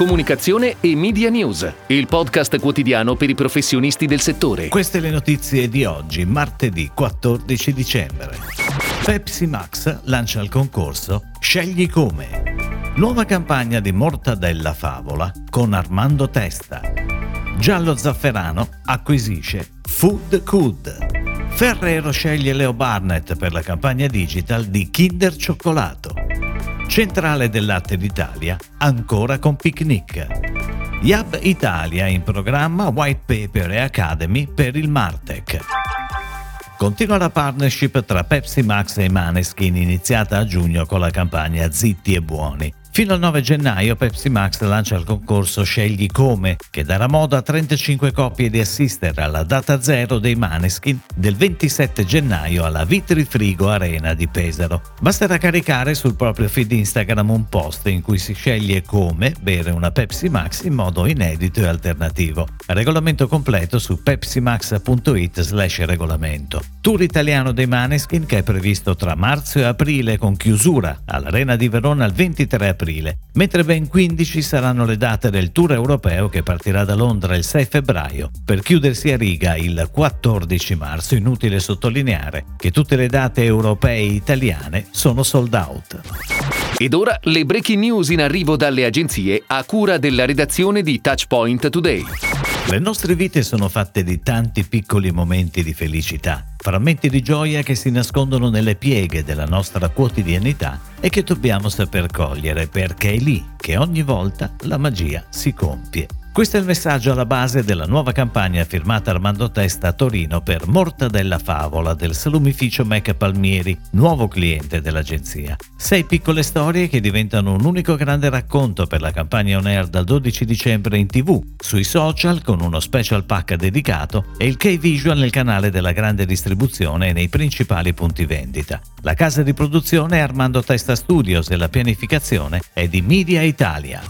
Comunicazione e Media News, il podcast quotidiano per i professionisti del settore. Queste le notizie di oggi, martedì 14 dicembre. Pepsi Max lancia il concorso Scegli come. Nuova campagna di Mortadella Favola con Armando Testa. Giallo Zafferano acquisisce Food Good. Ferrero sceglie Leo Barnett per la campagna digital di Kinder Cioccolato. Centrale del Latte d'Italia ancora con Picnic. Yab Italia in programma White Paper e Academy per il Martech. Continua la partnership tra Pepsi Max e Maneskin iniziata a giugno con la campagna Zitti e Buoni. Fino al 9 gennaio Pepsi Max lancia il concorso Scegli come, che darà modo a 35 coppie di assister alla data zero dei Maneskin del 27 gennaio alla Vitri Frigo Arena di Pesaro. Basterà caricare sul proprio feed Instagram un post in cui si sceglie come bere una Pepsi Max in modo inedito e alternativo. Regolamento completo su pepsimax.it slash regolamento. Tour italiano dei Maneskin che è previsto tra marzo e aprile con chiusura all'Arena di Verona il 23 aprile aprile, mentre ben 15 saranno le date del tour europeo che partirà da Londra il 6 febbraio per chiudersi a riga il 14 marzo. Inutile sottolineare che tutte le date europee e italiane sono sold out. Ed ora le breaking news in arrivo dalle agenzie a cura della redazione di Touchpoint Today. Le nostre vite sono fatte di tanti piccoli momenti di felicità, frammenti di gioia che si nascondono nelle pieghe della nostra quotidianità e che dobbiamo saper cogliere perché è lì che ogni volta la magia si compie. Questo è il messaggio alla base della nuova campagna firmata Armando Testa a Torino per Mortadella Favola del salumificio Mecca Palmieri, nuovo cliente dell'agenzia. Sei piccole storie che diventano un unico grande racconto per la campagna On Air dal 12 dicembre in tv, sui social con uno special pack dedicato e il K-Visual nel canale della grande distribuzione e nei principali punti vendita. La casa di produzione è Armando Testa Studios e la pianificazione è di Media Italia.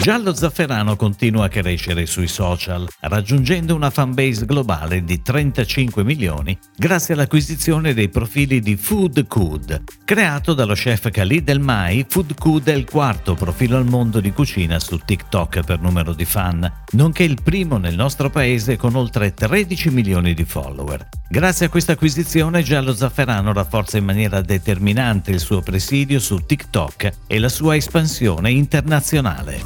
Giallo Zafferano continua a crescere sui social, raggiungendo una fanbase globale di 35 milioni grazie all'acquisizione dei profili di Food Cood. Creato dallo chef Khalid El Mai, Food Cood è il quarto profilo al mondo di cucina su TikTok per numero di fan, nonché il primo nel nostro paese con oltre 13 milioni di follower. Grazie a questa acquisizione Giallo Zafferano rafforza in maniera determinante il suo presidio su TikTok e la sua espansione internazionale.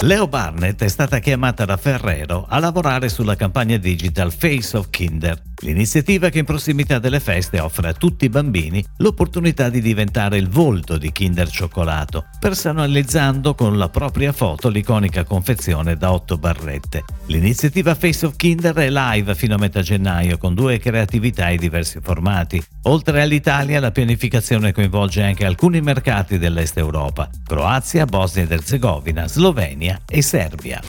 Leo Barnett è stata chiamata da Ferrero a lavorare sulla campagna digital Face of Kinder, l'iniziativa che in prossimità delle feste offre a tutti i bambini l'opportunità di diventare il volto di Kinder Cioccolato, personalizzando con la propria foto l'iconica confezione da 8 barrette. L'iniziativa Face of Kinder è live fino a metà gennaio con due creatività e diversi formati. Oltre all'Italia, la pianificazione coinvolge anche alcuni mercati dell'Est Europa, Croazia, Bosnia ed Erzegovina, Slovenia e Serbia.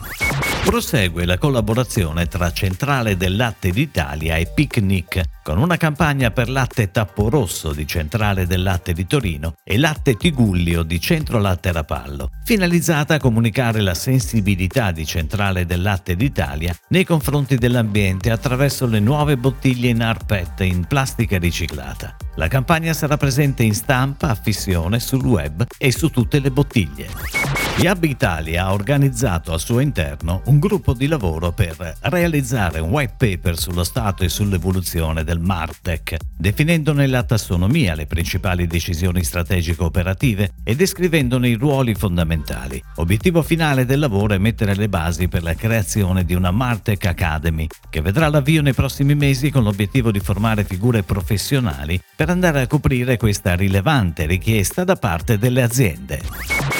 Prosegue la collaborazione tra Centrale del Latte d'Italia e Picnic con una campagna per latte Tappo Rosso di Centrale del Latte di Torino e Latte Tigullio di Centro Latte Rapallo, finalizzata a comunicare la sensibilità di Centrale del Latte d'Italia nei confronti dell'ambiente attraverso le nuove bottiglie in arpet in plastica riciclata. La campagna sarà presente in stampa, a fissione, sul web e su tutte le bottiglie. Yab Italia ha organizzato al suo interno un gruppo di lavoro per realizzare un white paper sullo stato e sull'evoluzione del Martech, definendo nella tassonomia le principali decisioni strategiche operative e descrivendone i ruoli fondamentali. Obiettivo finale del lavoro è mettere le basi per la creazione di una Martech Academy, che vedrà l'avvio nei prossimi mesi con l'obiettivo di formare figure professionali per andare a coprire questa rilevante richiesta da parte delle aziende.